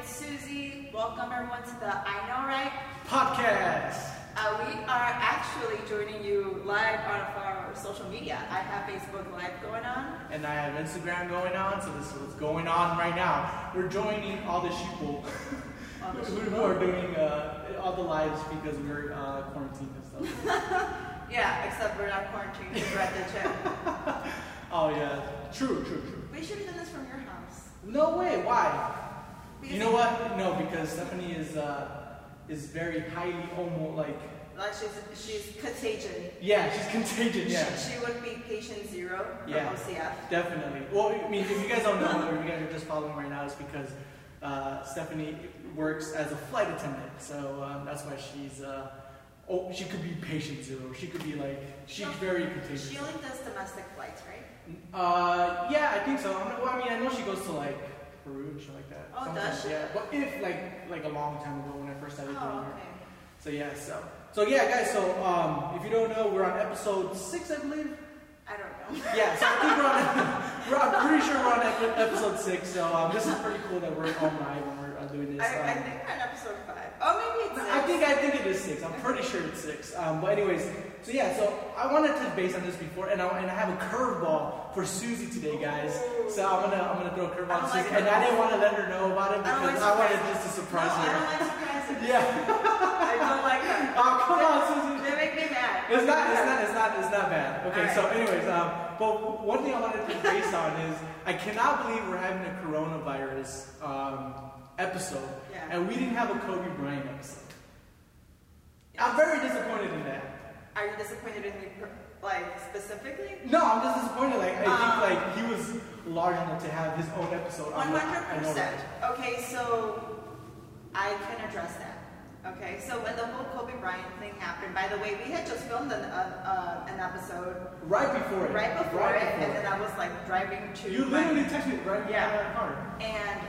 it's Susie. Welcome everyone to the I Know Right. Podcast. Uh, we are actually joining you live on our social media. I have Facebook Live going on. And I have Instagram going on, so this is what's going on right now. We're joining all the sheeple who are doing uh, all the lives because we're uh, quarantined and stuff. Yeah, except we're not quarantined. We're at the gym. oh yeah, true, true, true. We should have done this from your house. No way. Why? Because You know what? No, because Stephanie is uh, is very highly homo like. Like she's she's contagion. Yeah, she's contagious. Yeah. She, she would be patient zero Yeah. OCF. Definitely. Well, I mean, if you guys don't know, or if you guys are just following right now, it's because uh, Stephanie works as a flight attendant. So um, that's why she's. Uh, oh, she could be patient zero. She could be like. She's No, very contagious. She only does domestic flights, right? Uh, yeah, I think so. Not- well, I mean, I know she goes to like Peru and shit like that. Oh, Sometimes, does she? Yeah, but if like like a long time ago when I first started doing Oh, it. okay. So yeah, so so yeah, guys. So um, if you don't know, we're on episode six, I believe. I don't know. Yeah, so I think we're on. we're, I'm pretty sure we're on episode six. So um, this is pretty cool that we're on live when we're uh, doing this. I, I Um, think we're on episode five. Oh, maybe it's six. I think I think it is six. I'm pretty sure it's six. Um, but anyways, so yeah, so I wanted to touch base on this before, and I, and I have a curveball for Susie today, guys. So I'm gonna I'm gonna throw a curveball I don't like Susie, and I didn't want to let her know about it I because like I, wanted just to No, surprise I her. don't like surprises. Yeah. I don't like them. Oh come on, Susie. They make me mad. It's not, it's not, it's not, it's not bad. Okay, Alright. so anyways, um, but one thing I wanted to touch base on is I cannot believe we're having a coronavirus um, episode, Yeah. and we didn't have a Kobe Bryant episode. I'm very disappointed in that. Are you disappointed in me, like specifically? No, I'm just disappointed. Like I Um, think like he was large enough to have his own episode. On the- hundred percent. Okay, so I can address that. Okay, so when the whole Kobe Bryant thing happened, by the way, we had just filmed an, uh, uh, an episode Right before it. right before Right it, before and then I was like driving to. You literally texted me right before Yeah. that car. And,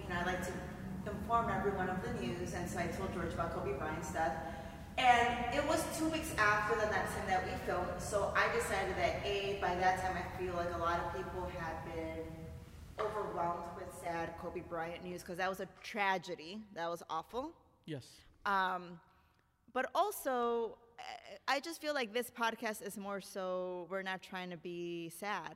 you know, I like to inform everyone of the news, and so I told George about Kobe Bryant's death. And it was two weeks after the next time that we filmed, so I decided that A, by that time I feel like a lot of people had been overwhelmed with sad Kobe Bryant news, because that was a tragedy. That was awful. Yes. Um, but also, I- I just feel like this podcast is more so we're not trying to be sad.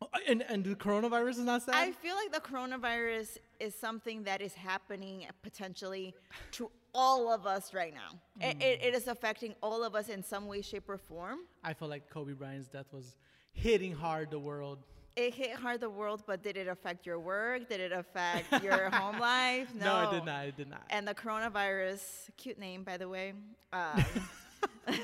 Oh, And and the coronavirus is not sad. I feel like the coronavirus is something that is happening potentially to all of us right now. It, it, it is affecting all of us in some way, shape, or form. I feel like Kobe Bryant's death was hitting hard the world. It hit hard the world, but did it affect your work? Did it affect your home life? No. No, it did not. It did not. And the coronavirus, cute name by the way. Um,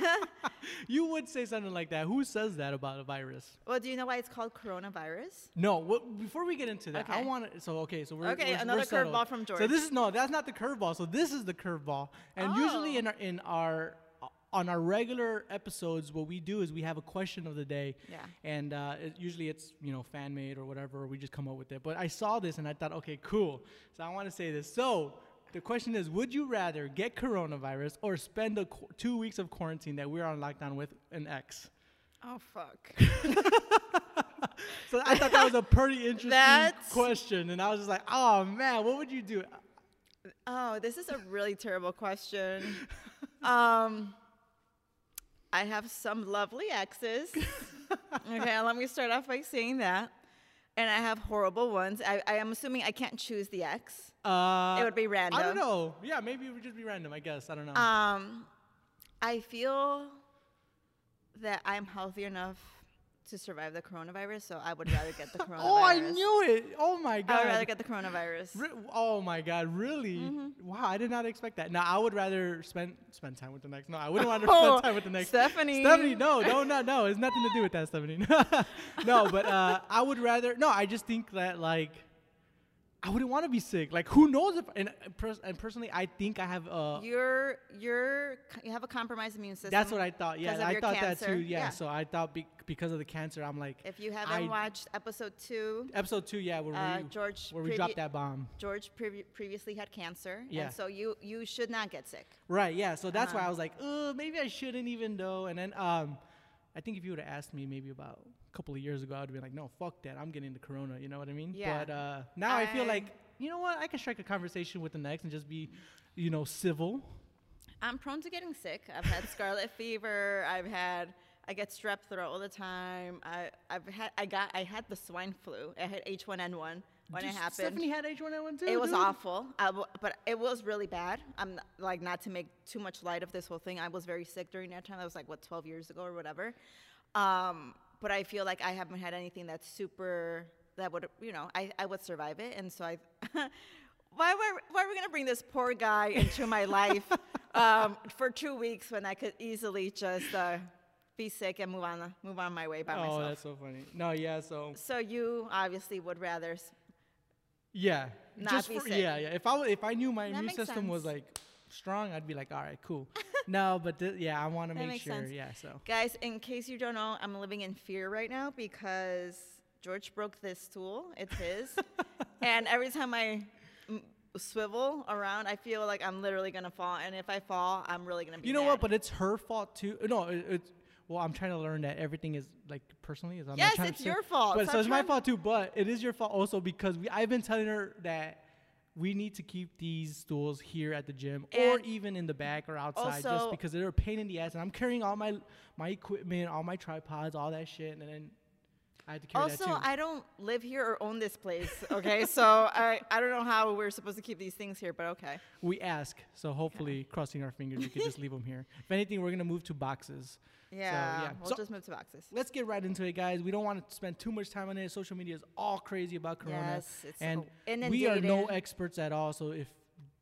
You would say something like that. Who says that about a virus? well, do you know why it's called coronavirus? No. What, before we get into that, I want to. So okay, so we're Okay, we're, another curveball from George. So this is no, that's not the curveball. So this is the curveball. And usually Oh. in our in our on our regular episodes, what we do is we have a question of the day. Yeah. And uh, it, usually it's you know fan made or whatever. Or we just come up with it. But I saw this and I thought, okay, cool. So I want to say this. So. The question is, would you rather get coronavirus or spend the qu- two weeks of quarantine that we're on lockdown with an ex? Oh, fuck. So I thought that was a pretty interesting That's- question, and I was just like, "Oh man, what would you do?" Oh, this is a really terrible question. Um, I have some lovely exes. okay, let me start off by saying that. And I have horrible ones. I, I am assuming I can't choose the X. Uh, It would be random. I don't know. Yeah, maybe it would just be random. I guess I don't know. Um, I feel that I'm healthy enough to survive the coronavirus, so I would rather get the coronavirus. oh, I knew it. Oh my god! I would rather get the coronavirus. Re- oh my god, really? Mm-hmm. Wow, I did not expect that. No, I would rather spend spend time with the next. No, I wouldn't want to Oh, spend time with the next. Stephanie. Stephanie, no, no, no, no. It's nothing to do with that, Stephanie. no, but uh, I would rather. No, I just think that like. I wouldn't want to be sick. Like, who knows if? And, uh, pers- and personally, I think I have. Uh, You're you're you have a compromised immune system. That's what I thought. Yeah, I thought that too. Yeah, Yeah. so I thought be- because of the cancer, I'm like If you haven't I- watched episode two, episode two. Yeah, where uh, we George where we previ- dropped that bomb. George previ- previously had cancer, Yeah. and so you you should not get sick. Right. Yeah. So that's why Uh-huh. I was like, uh, maybe I shouldn't even though. And then um, I think if you would have asked me maybe about a couple of years ago, I'd be like, no, fuck that. I'm getting the corona. You know what I mean? Yeah. But uh, now I, feel like you know what, I can strike a conversation with the next and just be, you know, civil. I'm prone to getting sick. I've had scarlet fever. I've had I get strep throat all the time. I I've had I got I had the swine flu. I had H1N1 when it happened. Stephanie had H1N1 too. It was dude? awful, I w- but it was really bad. I'm like not to make too much light of this whole thing. I was very sick during that time. That was like what 12 years ago or whatever. Um, but I feel like I haven't had anything that's super that would you know I, I would survive it. And so I, why were why are we gonna bring this poor guy into my life um, for two weeks when I could easily just uh, be sick and move on move on my way by Oh, myself. Oh, that's so funny. No, yeah, so So you obviously would rather yeah, Not just be for, sick. yeah, yeah. If I if I knew my That immune system was like strong, I'd be like, all right, cool. no, but th- yeah, I want to make sure. sense. Yeah, so Guys, in case you don't know, I'm living in fear right now because George broke this stool. It's his. and every time I mm, swivel around, I feel like I'm literally going to fall. And if I fall, I'm really going to be you know mad. what? But it's her fault too. No, it, it's well, I'm trying to learn that everything is like personally. Is I'm Yes, it's your fault. But Stop so it's my fault too. But it is your fault also because we, I've been telling her that. We need to keep these stools here at the gym, or even in the back or outside, just because they're a pain in the ass. And I'm carrying all my my equipment, all my tripods, all that shit, and then I had to carry that also, too. I don't live here or own this place, okay? so I, I don't know how we're supposed to keep these things here, but okay. We ask, so hopefully, crossing our fingers, we could just leave them here. If anything, we're gonna move to boxes. Yeah, yeah. we'll So- just move to boxes. Let's get right into it, guys. We don't want to spend too much time on it. Social media is all crazy about Corona, Yes, it's and so we are no experts at all. So if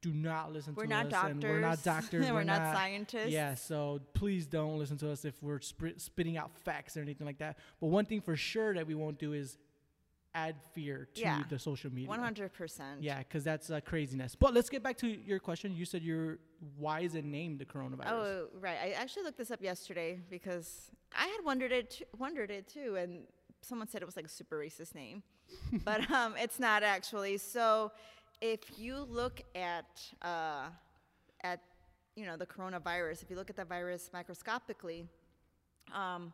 do not listen We're to not us, and we're not doctors. doctors, We're not scientists. Yeah, so please don't listen to us if we're spit, spitting out facts or anything like that. But one thing for sure that we won't do is add fear to Yeah. the social media. One hundred percent. Yeah, because that's uh, craziness. But let's get back to your question. You said you're why is it named the coronavirus? Oh, right. I actually looked this up yesterday because I had wondered it, t- wondered it too, and someone said it was like a super racist name, but um, it's not actually. So, if you look at uh, at you know the coronavirus, if you look at the virus microscopically, um,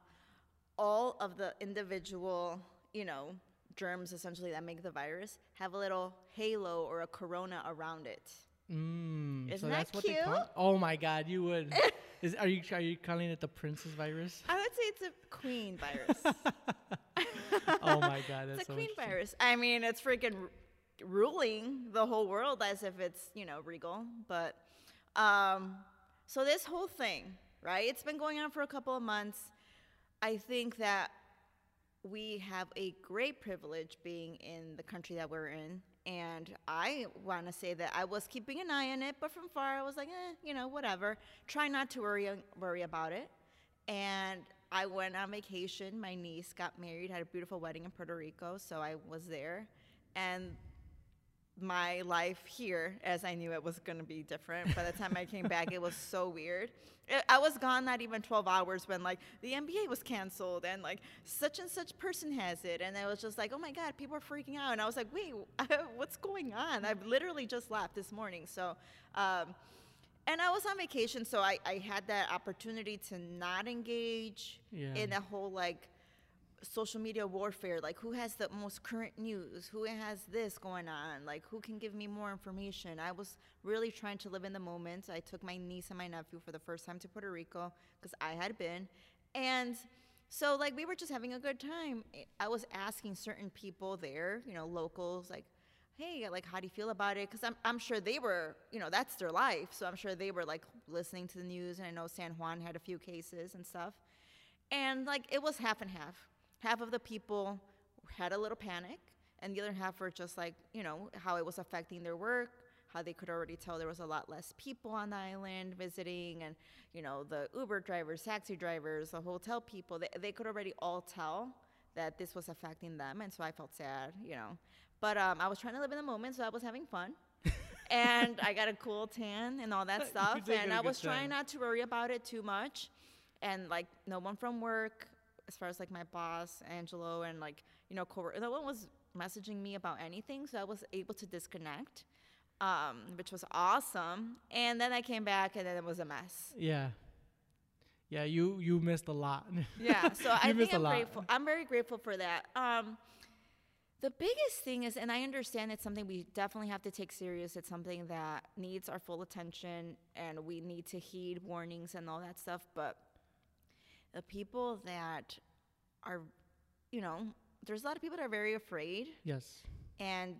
all of the individual you know germs essentially that make the virus have a little halo or a corona around it. Mm, Isn't so that that's what they call. cute? Oh my God, you would. Is are you are you calling it the princess virus? I would say it's a queen virus. oh my God, that's it's a so queen virus. I mean, it's freaking ruling the whole world as if it's you know regal. But um, so this whole thing, right? It's been going on for a couple of months. I think that we have a great privilege being in the country that we're in. And I want to say that I was keeping an eye on it, but from far I was like, eh, you know, whatever. Try not to worry worry about it. And I went on vacation. My niece got married, had a beautiful wedding in Puerto Rico, so I was there. And my life here, as I knew it was going to be different. By the time I came back, it was so weird. It, I was gone not even 12 hours when like the NBA was canceled and like such and such person has it, and I was just like, oh my god, people are freaking out, and I was like, wait, what's going on? I've literally just left this morning, so. Um, and I was on vacation, so I, I had that opportunity to not engage Yeah. in a whole like social media warfare like who has the most current news? Who has this going on? Like who can give me more information? I was really trying to live in the moment. I took my niece and my nephew for the first time to puerto rico because i had been. And so like we were just having a good time. I was asking certain people there you know locals like hey like how do you feel about it? Because I'm, I'm sure they were you know that's their life. So i'm sure they were like listening to the news. And i know san juan had a few cases and stuff. And like it was half and half. Half of the people had a little panic, and the other half were just like, you know, how it was affecting their work, how they could already tell there was a lot less people on the island visiting, and, you know, the Uber drivers, taxi drivers, the hotel people, they, they could already all tell that this was affecting them, and so I felt sad, you know. But um, I was trying to live in the moment, so I was having fun. and I got a cool tan and all that stuff. And I was trying not to worry about it too much and like no one from work as far as like my boss angelo and like you know co- no one was messaging me about anything so i was able to disconnect um, which was awesome and then i came back and then it was a mess Yeah. Yeah, you you missed a lot. yeah so i think i'm grateful i'm very grateful for that um, The biggest thing is, and I understand it's something we definitely have to take serious. It's something that needs our full attention, and we need to heed warnings and all that stuff. But the people that are, you know, there's a lot of people that are very afraid, Yes. and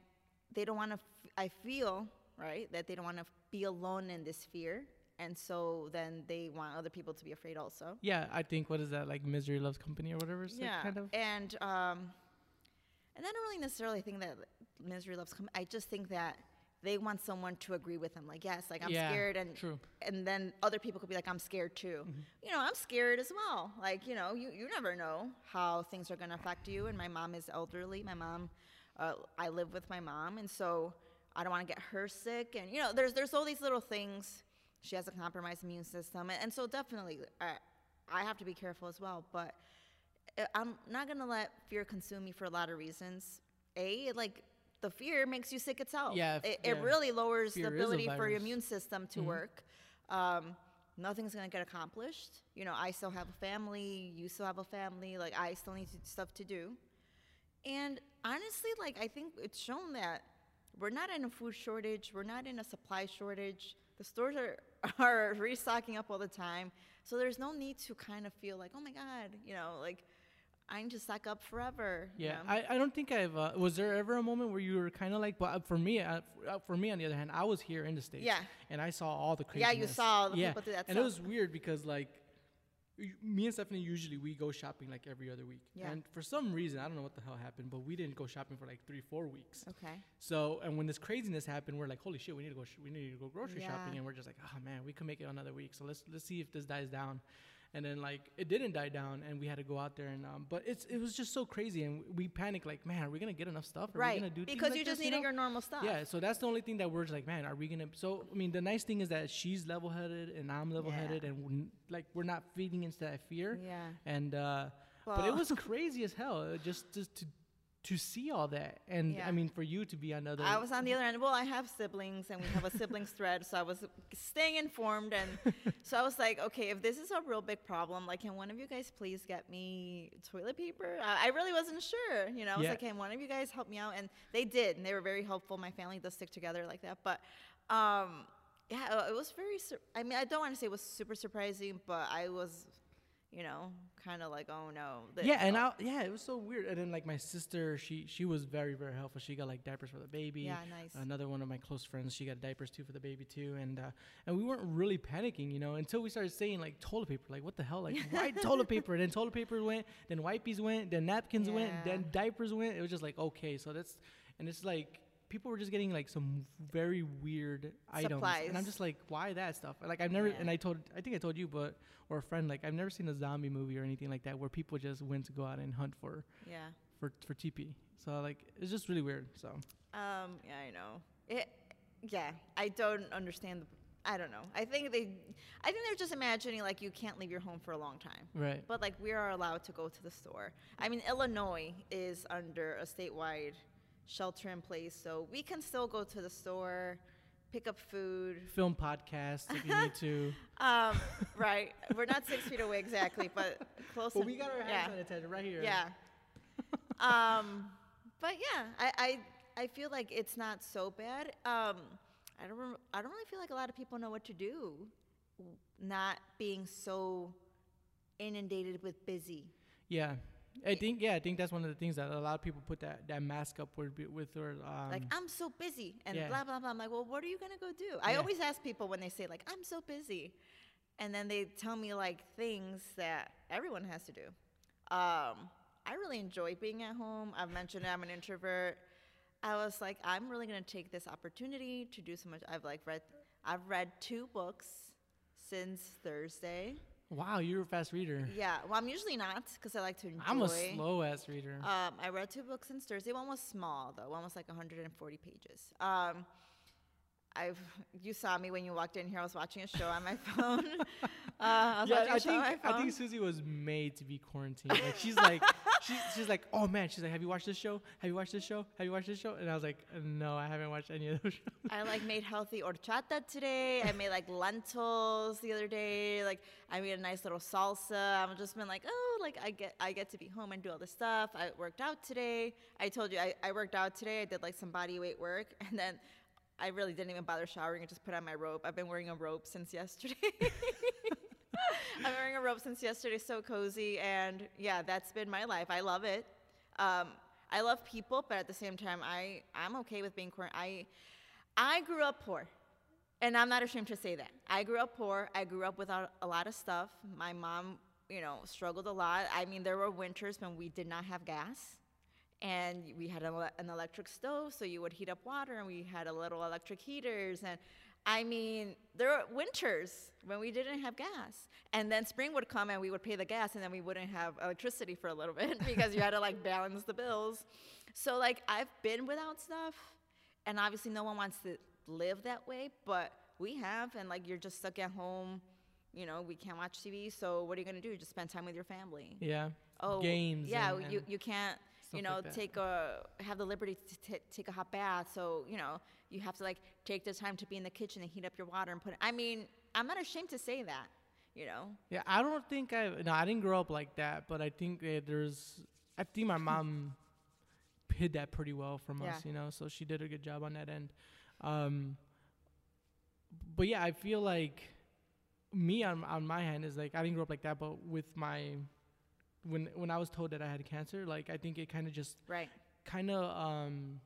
they don't want to. F- I feel right that they don't want to be alone in this fear, and so then they want other people to be afraid also. Yeah, I think what is that like misery loves company or whatever? Like yeah, kind of. and um, and I don't really necessarily think that misery loves company. I just think that they want someone to agree with them. Like, yes, like I'm Yeah, scared, and true. and then other people could be like, I'm scared too. You know, I'm scared as well. Like, you know, you you never know how things are gonna affect you. And my mom is elderly. My mom, uh, I live with my mom, and so I don't want to get her sick. And you know, there's there's all these little things. She has a compromised immune system, and, and so definitely, I I have to be careful as well. But uh, I'm not gonna let fear consume me for a lot of reasons. A, like the fear makes you sick itself. Yeah, f- it, it yeah. really lowers Fear the ability for your. Mm-hmm. immune system to work. Um, nothing's gonna get accomplished. You know, I still have a family. You still have a family. Like I still need to, stuff to do. And honestly, like I think it's shown that we're not in a food shortage. We're not in a supply shortage. The stores are are restocking up all the time. So there's no need to kind of feel like, oh my God, you know, like I need to stock up forever. you Yeah, know? I, I don't think I've. Uh, was there ever a moment where you were kind of like? But uh, for me, uh, uh, for me on the other hand, I was here in the states. Yeah. And I saw all the craziness. Yeah, you saw the yeah. people do that And it was weird because like, me and Stephanie usually we go shopping like every other week. Yeah. And for some reason, I don't know what the hell happened, but we didn't go shopping for like three, four weeks. okay. So, and when this craziness happened, we're like, holy shit, we need to go. Sh- we need to go grocery shopping, and we're just like, oh man, we could make it another week. So let's let's see if this dies down. And then like it didn't die down, and we had to go out there and um, but it's it was just so crazy, and we panicked like, man, are we gonna get enough stuff? Are Right. gonna do things Because like you just this, needed know? your normal stuff. Yeah, so that's the only thing that we're just like, man, are we gonna? So I mean, the nice thing is that she's level-headed and I'm level-headed, Yeah. and we're like we're not feeding into that fear. Yeah. And uh, but it was crazy as hell, uh, just just to to see all that, and Yeah. I mean, for you to be on the other. I was on the other end. Well, I have siblings, and we have a siblings thread, so I was staying informed, and so I was like, okay, if this is a real big problem, like, can one of you guys please get me toilet paper? I, I really wasn't sure, you know. I was Yeah. like, can one of you guys help me out? And they did, and they were very helpful. My family does stick together like that, but. Um, yeah, it was very. Sur- I mean, I don't want to say it was super surprising, but I was, you know, kind of like, oh no. that- yeah, and I, yeah, it was so weird. And then like my sister, she she was very very helpful. She got like diapers for the baby. Yeah, nice. Another one of my close friends, she got diapers too for the baby too. And uh, and we weren't really panicking, you know, until we started saying like toilet paper. Like what the hell? Like why toilet paper? And then toilet paper went, then wipes went, then napkins went, then diapers went. It was just like okay, so that's and it's like. People were just getting like some very weird items, and I'm just like, why that stuff? Like I've never, Yeah. and I told, I think I told you, but or a friend, like I've never seen a zombie movie or anything like that where people just went to go out and hunt for yeah. for for TP. So like it's just really weird. So Um, yeah, I know. It, yeah, I don't understand. The, I don't know. I think they, I think they're just imagining like you can't leave your home for a long time. right, But like we are allowed to go to the store. I mean, Illinois is under a statewide shelter in place, so we can still go to the store, pick up food. film podcasts if you need to. Um, right. We're not six feet away exactly, but close. But we got our yeah. hand sanitizer right here. Yeah. um, but yeah, I, I I feel like it's not so bad. Um, I don't rem- I don't really feel like a lot of people know what to do, not being so inundated with busy. yeah. I think yeah, I think that's one of the things that a lot of people put that, that mask up with with or um, like I'm so busy and yeah. blah blah blah. I'm like, well, what are you gonna go do? I Yeah. always ask people when they say like I'm so busy, and then they tell me like things that everyone has to do. Um, I really enjoy being at home. I've mentioned I'm an introvert. I was like, I'm really gonna take this opportunity to do so much. I've like read, I've read two books since Thursday. Wow, you're a fast reader. Yeah, well, I'm usually not because I like to enjoy. I'm a slow ass reader. Um, I read two books since Thursday. One was small though. One was like 140 pages. Um, I've you saw me when you walked in here. I was watching a show on my phone. uh, I yeah, I think I think Susie was made to be quarantined. Like she's like she, she's like, oh man, she's like, have you watched this show? Have you watched this show? Have you watched this show? And I was like, no, I haven't watched any of those shows. I like made healthy horchata today. I made like lentils the other day. Like I made a nice little salsa. I've just been like, oh, like I get I get to be home and do all this stuff. I worked out today. I told you I, I worked out today. I did like some body weight work and then I really didn't even bother showering. I just put on my robe. I've been wearing a robe since yesterday. I'm wearing a robe since yesterday. So cozy, and yeah, that's been my life. I love it. Um, I love people, but at the same time, I I'm okay with being queer. I I grew up poor, and I'm not ashamed to say that. I grew up poor. I grew up without a lot of stuff. My mom, you know, struggled a lot. I mean, there were winters when we did not have gas and we had an electric stove so you would heat up water and we had a little electric heaters and i mean there were winters when we didn't have gas and then spring would come and we would pay the gas and then we wouldn't have electricity for a little bit because you had to like balance the bills so like i've been without stuff and obviously no one wants to live that way but we have and like you're just stuck at home you know we can't watch tv so what are you going to do just spend time with your family Yeah. oh Games. yeah and- you, you can't you know like take a have the liberty to t- take a hot bath so you know you have to like take the time to be in the kitchen and heat up your water and put it i mean i'm not ashamed to say that you know Yeah, I don't think I. No, I didn't grow up like that, but I think that there's. I think my mom hid that pretty well from us, you know. So she did a good job on that end. Um, but yeah, I feel like me on on my hand is like I didn't grow up like that, but with my when when I was told that I had cancer, like I think it kind of just right. kind of um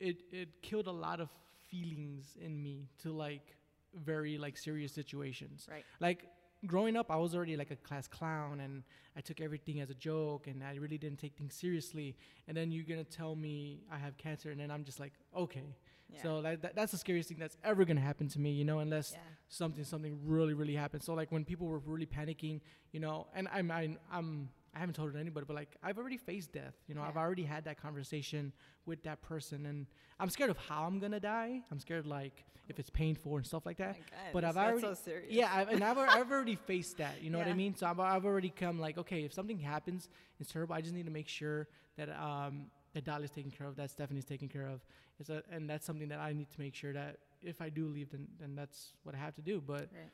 it it killed a lot of feelings in me to like very like serious situations. Right. Like growing up i was already like a class clown and i took everything as a joke and i really didn't take things seriously. And then you're gonna tell me i have cancer and then i'm just like okay yeah. so that, that, that's the scariest thing that's ever gonna happen to me you know unless yeah something something really really happens. so like when people were really panicking you know and i'm i'm, I'm i haven't told it to anybody but like i've already faced death you know i've already had that conversation with that person and i'm scared of how i'm gonna die i'm scared like if it's painful and stuff like that but I've already so serious yeah I've, and I've, I've already faced that you know what I mean? So I've, I've already come like okay if something happens it's terrible i just need to make sure that um that Dolly's taken care of that Stephanie's taken care of. It's a, and that's something that i need to make sure that if i do leave then then that's what i have to do. But right.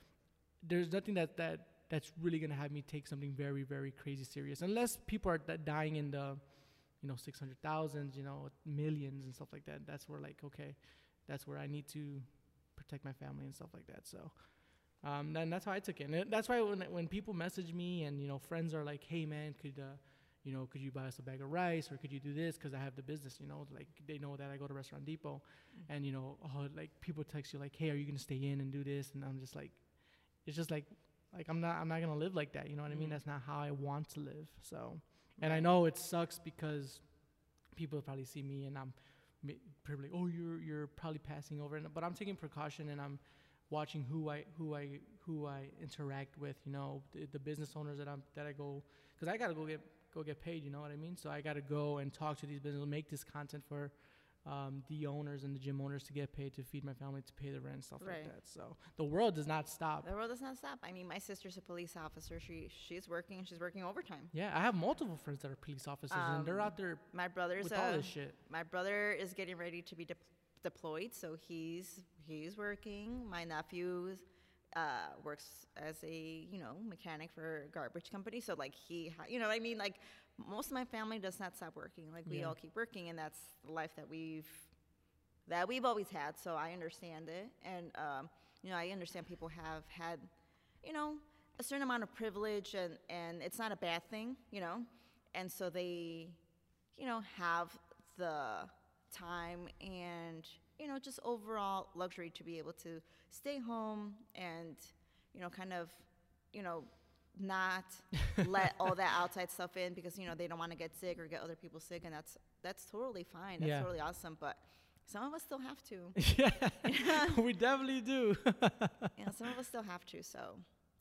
there's nothing that that that's really gonna have me take something very very crazy serious. Unless people are that dying in the you know six hundred thousands you know millions and stuff like that that's where like okay that's where i need to protect my family and stuff like that. So um then that's how i took it. And that's why when when people message me and you know friends are like hey man could uh you know, could you buy us a bag of rice or could you do this? Because I have the business, you know, like they know that I go to Restaurant Depot and, you know, oh, like people text you like, hey, are you going to stay in and do this? And I'm just like, it's just like, like I'm not, I'm not going to live like that. You know what I mean? Mhm. That's not how I want to live. So, and I know it sucks because people probably see me and I'm probably, oh, you're, you're probably passing over. And, but I'm taking precaution and I'm watching who I, who I, who I interact with, you know, the, the business owners that I'm, that I go, cause I got to go get go get paid. You know what I mean? So I got to go and talk to these businesses, make this content for um, the owners and the gym owners to get paid to feed my family, to pay the rent, stuff Right. like that. So the world does not stop. the world does not stop i mean my sister's a police officer she she's working she's working overtime Yeah, I have multiple friends that are police officers, and they're Um, out there my brother's with all a, this shit. my brother is getting ready to be de- deployed, so he's he's working. My nephew uh, works as a you know mechanic for a garbage company, so like he, you know, what I mean, like most of my family does not stop working. Like we Yeah. all keep working, and that's the life that we've that we've always had. So I understand it, and um, you know, I understand people have had, you know, a certain amount of privilege, and and it's not a bad thing, you know, and so they, you know, have the time and you know just overall luxury to be able to stay home and you know kind of you know not let all that outside stuff in because you know they don't want to get sick or get other people sick and that's that's totally fine that's Yeah. totally awesome but some of us still have to yeah, we definitely do. yeah some of us still have to so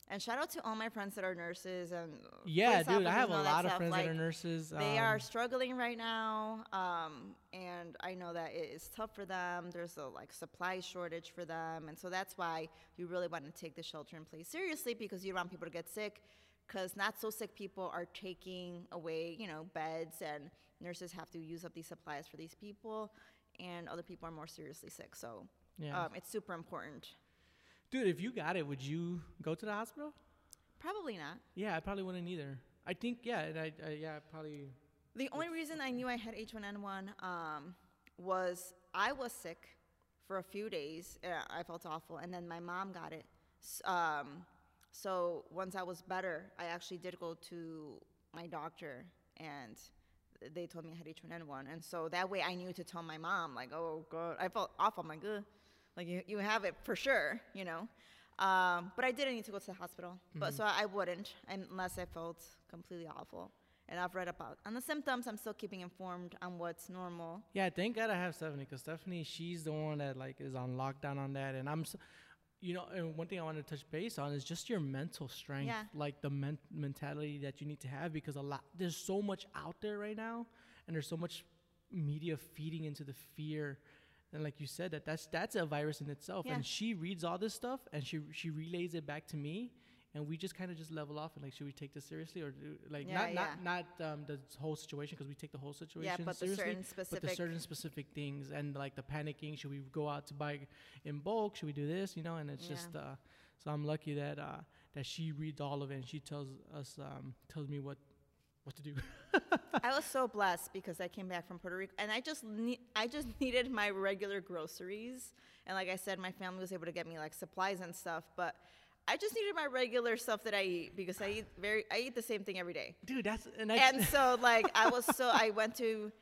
and shout out to all my friends that are nurses and yeah, dude, I have a lot of friends Like, that are nurses. They are um, struggling right now, um, and I know that it is tough for them. There's a like supply shortage for them, and so that's why you really want to take the shelter in place seriously because you don't want people to get sick, because not so sick people are taking away, you know, beds and nurses have to use up these supplies for these people, and other people are more seriously sick. So Yeah. um, it's super important. Dude, if you got it, would you go to the hospital? Probably not. Yeah, I probably wouldn't either. I think yeah, and I, I yeah, I probably The only reason I knew I had H1N1 um, was I was sick for a few days. Uh, I felt awful, and then my mom got it. Um, so once I was better, I actually did go to my doctor, and they told me I had H1N1, and so that way I knew to tell my mom, like, oh god, I felt awful. I'm like, Ugh. Like you, you have it for sure, you know. Um, but I didn't need to go to the hospital, but so I wouldn't unless I felt completely awful. And I've read about on the symptoms. I'm still keeping informed on what's normal. Yeah, thank God I have Stephanie because Stephanie, she's the one that like is on lockdown on that, and I'm, s you know, and one thing I want to touch base on is just your mental strength, Yeah. like the men- mentality that you need to have because a lot there's so much out there right now, and there's so much media feeding into the fear. And like you said, that that's that's a virus in itself. Yeah. And she reads all this stuff and she she relays it back to me, and we just kind of just level off and like, should we take this seriously or do, like Yeah, not yeah. not not um, the whole situation because we take the whole situation yeah, but the seriously, certain but the specific- certain specific things and like the panicking. Should we go out to buy in bulk? Should we do this? You know, and it's just uh, so I'm lucky that uh, that she reads all of it and she tells us um, tells me what what to do. I was so blessed because I came back from Puerto Rico and I just ne- I just needed my regular groceries. And like I said, my family was able to get me like supplies and stuff, but I just needed my regular stuff that I eat because I eat very I eat the same thing every day. Dude, that's and I And so like I was so I went to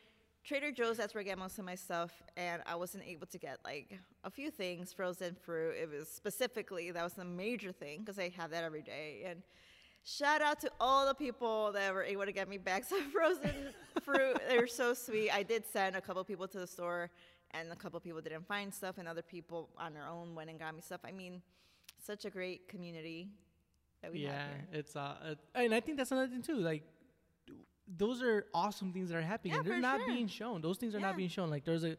Trader Joe's, that's where I get most of my stuff, and I wasn't able to get like a few things, frozen fruit. It was specifically that was the major thing because I have that every day. And shout out to all the people that were able to get me bags of frozen fruit. They were so sweet. I did send a couple people to the store, and a couple people didn't find stuff, and other people on their own went and got me stuff. I mean, such a great community that we yeah, have here. it's uh, uh, and I think that's another thing too. Like, those are awesome things that are happening, Yeah, and they're not sure. being shown. Those things are Yeah. not being shown. Like, there's a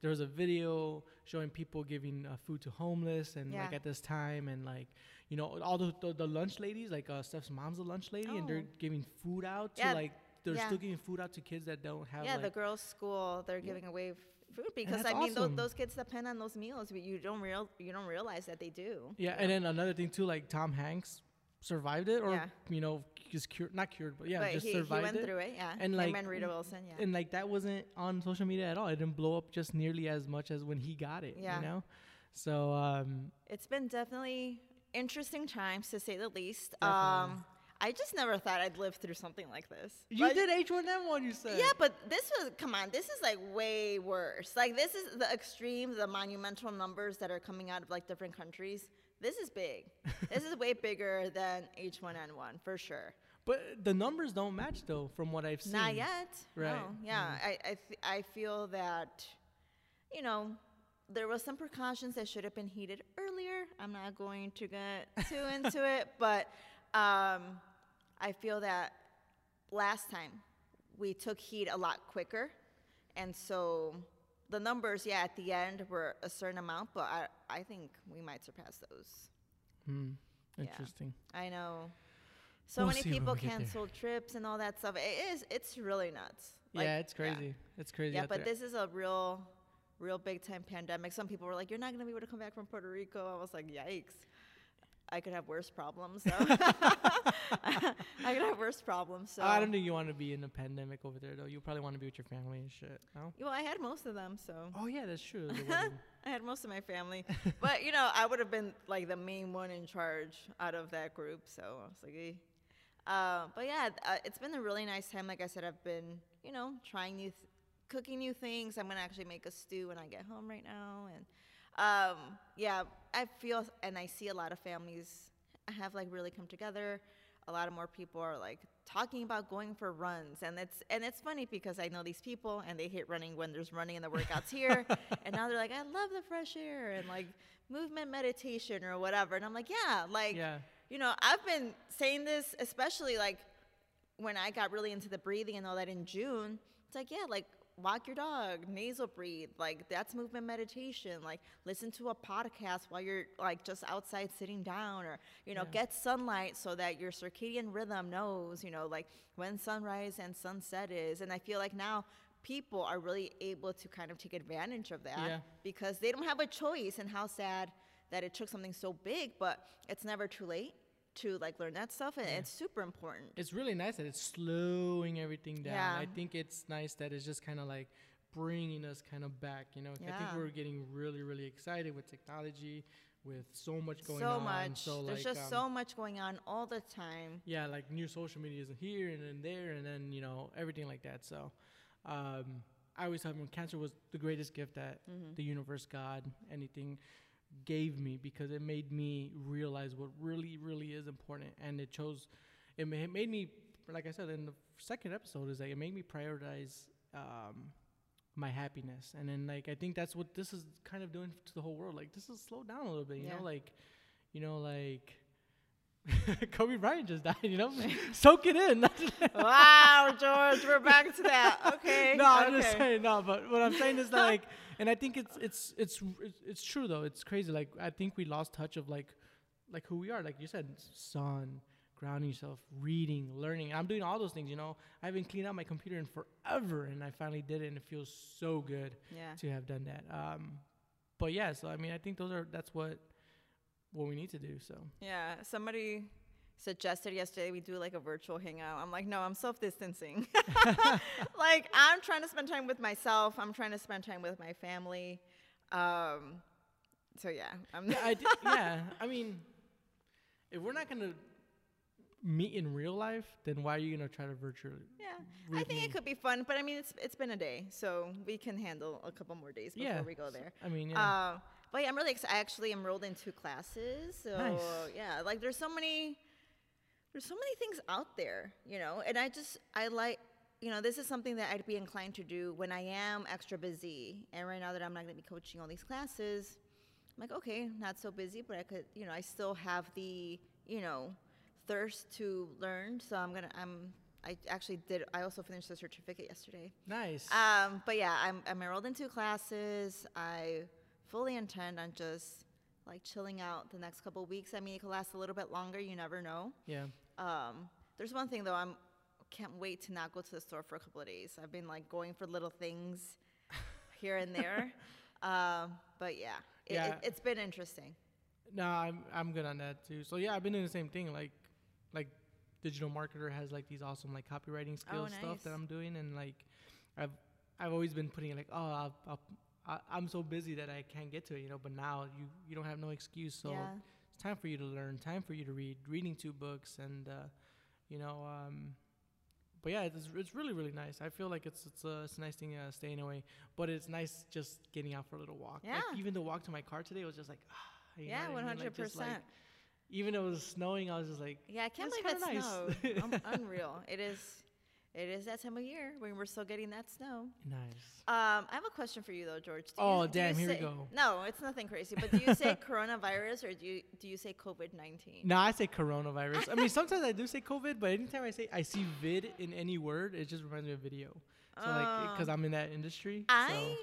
there's a video showing people giving uh, food to homeless, and like at this time, and like you know all the the, the lunch ladies, like uh, Steph's mom's a lunch lady, and they're Oh. giving food out to Yeah, like they're yeah. still giving food out to kids that don't have Yeah, like the girls' school they're giving away f- food because I mean awesome. those, those kids depend on those meals, but you don't real you don't realize that they do. Yeah, and then another thing too, like Tom Hanks survived it, or Yeah. you know, just cured, not cured, but yeah, but just he, he survived went it. through it, yeah. And like, and Rita Wilson, yeah. and like that wasn't on social media at all. It didn't blow up just nearly as much as when he got it. Yeah. You know, so um, it's been definitely interesting times to say the least. Definitely. Um, I just never thought I'd live through something like this. you Like- did H1N1. You said. Yeah, but this was come on. This is like way worse. Like this is the extreme, the monumental numbers that are coming out of like different countries. This is big. this is way bigger than H1N1 for sure. But the numbers don't match though, from what I've seen. Not yet. Right. No. Yeah. I I, th- I feel that, you know, there was some precautions that should have been heeded earlier. I'm not going to get too into it, but um, I feel that last time we took heed a lot quicker, and so the numbers, yeah, at the end were a certain amount, but I I think we might surpass those. Hmm. Yeah. Interesting. I know. So We'll many people we get there. canceled trips and all that stuff. It is. It's really nuts. yeah, it's crazy. It's crazy. Yeah, but there. this is a real, real big time pandemic. Some people were like, "You're not gonna be able to come back from Puerto Rico." I was like, "Yikes." I could have worse problems. So I could have worse problems. So I don't think you want to be in a pandemic over there though. You probably want to be with your family and shit. No. Well, I had most of them, so Oh yeah, that's true. I had most of my family. but you know, I would have been like the main one in charge out of that group. So I was like, eh. uh, but yeah, uh, it's been a really nice time. Like I said, I've been, you know, trying new, th- cooking new things. I'm gonna actually make a stew when I get home right now, and um, yeah, I feel and I see a lot of families have like really come together. A lot of more people are like talking about going for runs, and it's and it's funny because I know these people and they hate running when there's running in the workouts here, and now they're like, I love the fresh air and like movement meditation or whatever, and I'm like, yeah, like Yeah. you know, I've been saying this, especially like when I got really into the breathing and all that in June. It's like, yeah, like walk your dog, nasal breathe, like that's movement meditation. Like listen to a podcast while you're like just outside sitting down, or you know, Yeah. get sunlight so that your circadian rhythm knows, you know, like when sunrise and sunset is. And I feel like now people are really able to kind of take advantage of that Yeah. because they don't have a choice. And how sad that it took something so big, but it's never too late to like learn that stuff, and it's super important. it's really nice that it's slowing everything down. Yeah. I think it's nice that it's just kind of like bringing us kind of back. You know, I think we're getting really, really excited with technology, with so much going on. so on. much. So There's like, just um, so much going on all the time. yeah, like new social media is here and then there and then you know everything like that. So, um, I always thought when cancer was the greatest gift that Mm-hmm. the universe, God, anything gave me because it made me realize what really, really is important, and it chose. It, it made me, like I said in the second episode, is like it made me prioritize. Um, my happiness and then like i think that's what this is kind of doing to the whole world like this is slow down a little bit you Yeah. know like you know like Kobe Bryant just died, you know? Soak it in. wow, George, we're back to that. Okay. no, I'm okay. just saying no, but what I'm saying is that like and I think it's it's it's it's, it's true though. It's crazy. Like I think we lost touch of like like who we are. Like you said, sun, grounding yourself, reading, learning. I'm doing all those things, you know. I haven't cleaned out my computer in forever and I finally did it and it feels so good Yeah. to have done that. Um but yeah, so I mean I think those are that's what what we need to do. So Yeah. Somebody suggested yesterday we do like a virtual hangout. I'm like, no, I'm self distancing. like, I'm trying to spend time with myself, I'm trying to spend time with my family. Um, so, yeah. I'm yeah, I d- yeah. I mean, if we're not gonna meet in real life, then why are you gonna try to virtually? Yeah, I think it could be fun, but I mean, it's it's been a day, so we can handle a couple more days before Yeah. we go there. I mean, yeah. Uh, but yeah, I'm really excited. I actually enrolled in two classes, so Nice. yeah, like there's so many, there's so many things out there, you know, and I just I like. You know, this is something that I'd be inclined to do when I am extra busy. And right now that I'm not going to be coaching all these classes, I'm like, okay, not so busy, but I could, you know, I still have the, you know, thirst to learn. So I'm gonna, I'm, I actually did. I also finished the certificate yesterday. nice. Um, but yeah, I'm, I'm enrolled in two classes. I fully intend on just like chilling out the next couple weeks. I mean, it could last a little bit longer. You never know. yeah. Um, there's one thing though. I'm can't wait to not go to the store for a couple of days. I've been like going for little things here and there. um, but yeah, it, Yeah. It, it's been interesting. No, I'm I'm good on that too. So yeah, I've been doing the same thing. Like, like digital marketer has like these awesome like copywriting skills stuff that. I'm doing, and like, I've I've always been putting it like, oh, I'll, I'll, I, I'm so busy that I can't get to it, you know. But now you you don't have no excuse. So yeah. it's time for you to learn, time for you to read, reading two books, and uh, you know, um, but yeah, it's it's really really nice. I feel like it's it's a, it's a nice thing uh, staying away, but it's nice just getting out for a little walk. Like, Yeah. even the walk to my car today was just like, ah, Yeah, one hundred Like, like, percent. even though it was snowing, I was just like, Yeah, I can't believe it kinda snowed. nice. um, unreal. It is. It is that time of year when we're still getting that snow. nice. Um, I have a question for you though, George. Do Oh, you, damn, you here we go. No, it's nothing crazy. But do you say coronavirus or do you do you say COVID nineteen? No, I say coronavirus. I mean, sometimes I do say COVID, but anytime I say I see vid in any word, it just reminds me of video. So like, because I'm in that industry. I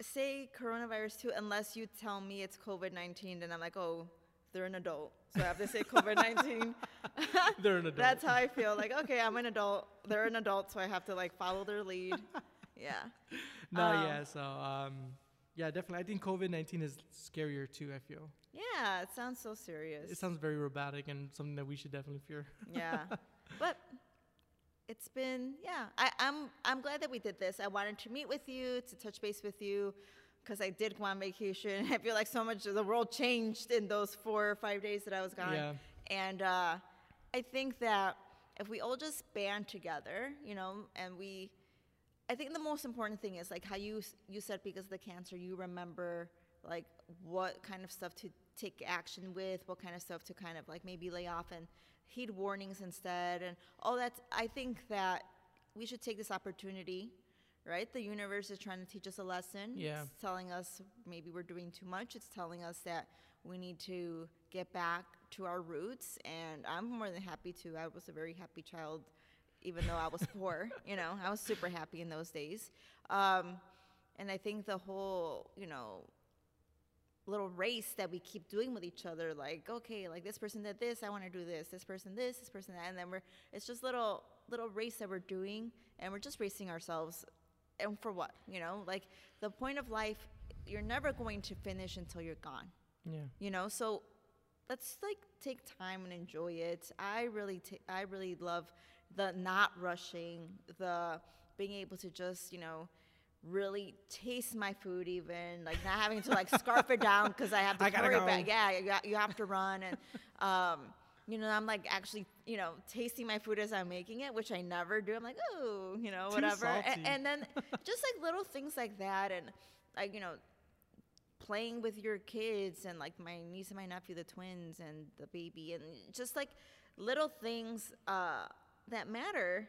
so. say coronavirus too, unless you tell me it's COVID nineteen. Then I'm like, oh, they're an adult, so I have to say COVID nineteen. They're an adult. That's how I feel. Like, okay, I'm an adult. They're an adult, so I have to like follow their lead. Yeah. No, Um, yeah. So, um, yeah, definitely. I think COVID nineteen is scarier too. I feel Yeah, it sounds so serious. it sounds very robotic and something that we should definitely fear. yeah but it's been yeah I, i'm i'm glad that we did this i wanted to meet with you to touch base with you because i did go on vacation i feel like so much of the world changed in those four or five days that i was gone Yeah. and uh, i think that if we all just band together you know and we I think the most important thing is like how you you said because of the cancer you remember like what kind of stuff to take action with, what kind of stuff to kind of like maybe lay off and heed warnings instead and all that. I think that we should take this opportunity, right? The universe is trying to teach us a lesson. Yeah. It's telling us maybe we're doing too much. It's telling us that we need to get back to our roots and I'm more than happy to. I was a very happy child even though I was poor. You know, I was super happy in those days. Um, and I think the whole, you know, little race that we keep doing with each other, like, okay, like this person did this, I want to do this. This person this, this person that, and then we're it's just little little race that we're doing, and we're just racing ourselves. And for what? You know, like the point of life, you're never going to finish until you're gone Yeah. you know so let's like take time and enjoy it i really ta- i really love the not rushing the being able to just you know really taste my food even like not having to like scarf it down because i have to I worry go. about yeah you, ha- you have to run and um you know i'm like actually you know tasting my food as i'm making it which i never do. I'm like oh you know whatever. A- salty. and then just like little things like that and like you know playing with your kids and like my niece and my nephew the twins and the baby and just like little things uh, that matter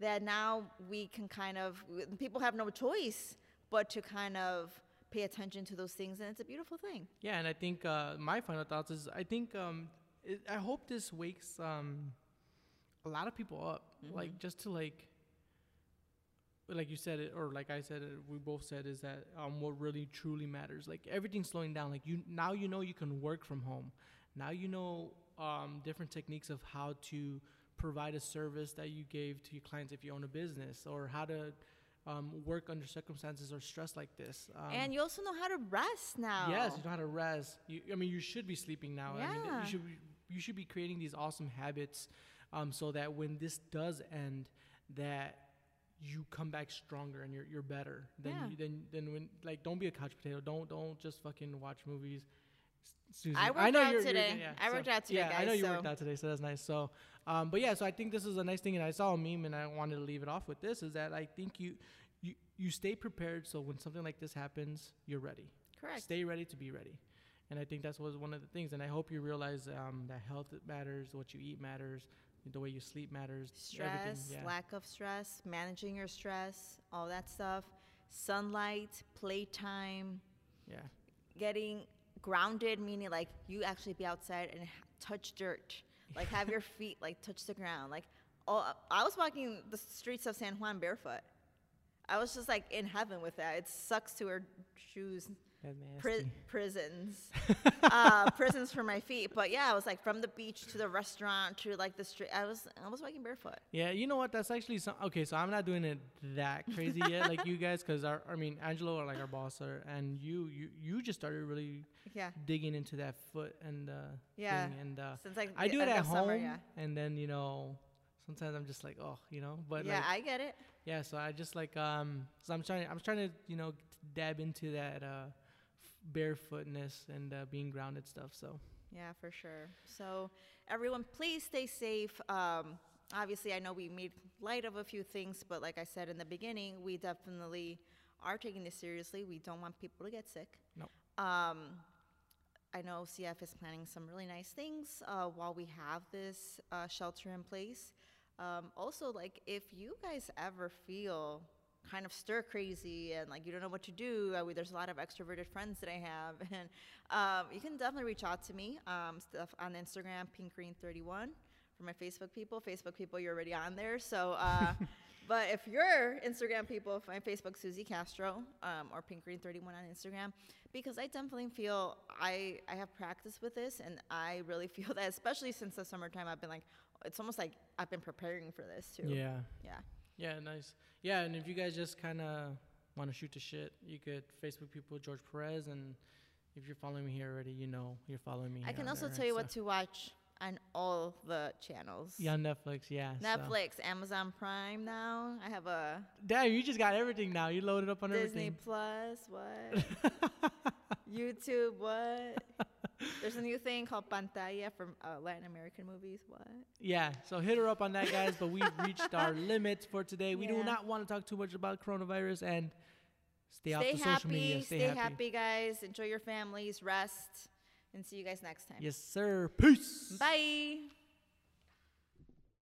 that now we can kind of people have no choice but to kind of pay attention to those things and it's a beautiful thing. Yeah, and I think uh, my final thoughts is I think um, it, I hope this wakes um, a lot of people up, like just to like, like you said it, or like I said it, we both said is that um, what really truly matters. Like everything's slowing down. Like you now you know you can work from home. Now you know um, different techniques of how to provide a service that you gave to your clients if you own a business, or how to um, work under circumstances or stress like this. Um, and you also know how to rest now Yes, you know how to rest. You, I mean, you should be sleeping now. I mean, Yeah. you should be, you should be creating these awesome habits, um, so that when this does end, that you come back stronger and you're you're better than Yeah. you, than than when like don't be a couch potato. Don't don't just fucking watch movies. Susan, I worked know out you're- you're- today. yeah, I so- worked out today, Yeah, I know guys, you worked out today, so that's nice. So, um, but yeah, so I think this is a nice thing, and I saw a meme, and I wanted to leave it off with this: is that I think you you you stay prepared, so when something like this happens, you're ready. correct Stay ready to be ready. And I think that's was one of the things. And I hope you realize um, that health matters, what you eat matters, the way you sleep matters. stress, Yeah. lack of stress, managing your stress, all that stuff. Sunlight, playtime, yeah. getting grounded, meaning like you actually be outside and touch dirt, like have your feet like touch the ground. Like, oh, I was walking the streets of San Juan barefoot. I was just like in heaven with that. It sucks to wear shoes, pri- prisons, uh, prisons for my feet. But yeah, I was like from the beach to the restaurant to like the street. I was I was walking barefoot. Yeah, you know what? That's actually some. Okay, so I'm not doing it that crazy yet, like you guys, because our, I mean, Angelo, are like our boss, are, and you, you, you just started really Yeah. digging into that foot and uh, Yeah. thing, and uh, Since like I do it at home, summer, yeah. and then you know, sometimes I'm just like, oh, you know, but yeah, like, I get it. Yeah, so I just like um, so I'm trying, I'm trying to you know dab into that uh, barefootness and uh, being grounded stuff. So Yeah, for sure. So, everyone, please stay safe. Um, obviously, I know we made light of a few things, but like I said in the beginning, we definitely are taking this seriously. We don't want people to get sick. Nope. Um, I know CF is planning some really nice things uh, while we have this uh, shelter in place. Um, also, like if you guys ever feel kind of stir crazy and like you don't know what to do, I mean, there's a lot of extroverted friends that I have, and um, you can definitely reach out to me. Um, stuff on Instagram, pinkgreen31 for my Facebook people. Facebook people, you're already on there, so. Uh, But if you're Instagram people, find Facebook Susie Castro um, or Pink Green 31 on Instagram, because I definitely feel I I have practice with this, and I really feel that, especially since the summertime, I've been like, it's almost like I've been preparing for this too. yeah, Yeah. yeah, nice. Yeah, and if you guys just kind of want to shoot the shit, you could Facebook people George Perez, and if you're following me here already, you know you're following me. I can also tell you so- what to watch on all the channels. Yeah, Netflix. Yeah. so- Netflix, Amazon Prime now. I have a Damn, you just got everything now. You loaded up on Disney everything. Disney Plus. What? YouTube. What? There's a new thing called Pantaya from uh, Latin American movies. What? Yeah, so hit her up on that, guys. But we've reached our limits for today. We do not want to talk too much about coronavirus and stay, off the happy. social media. Stay, happy. guys. Enjoy your families. Rest. And see you guys next time. Yes, sir. Peace. Bye.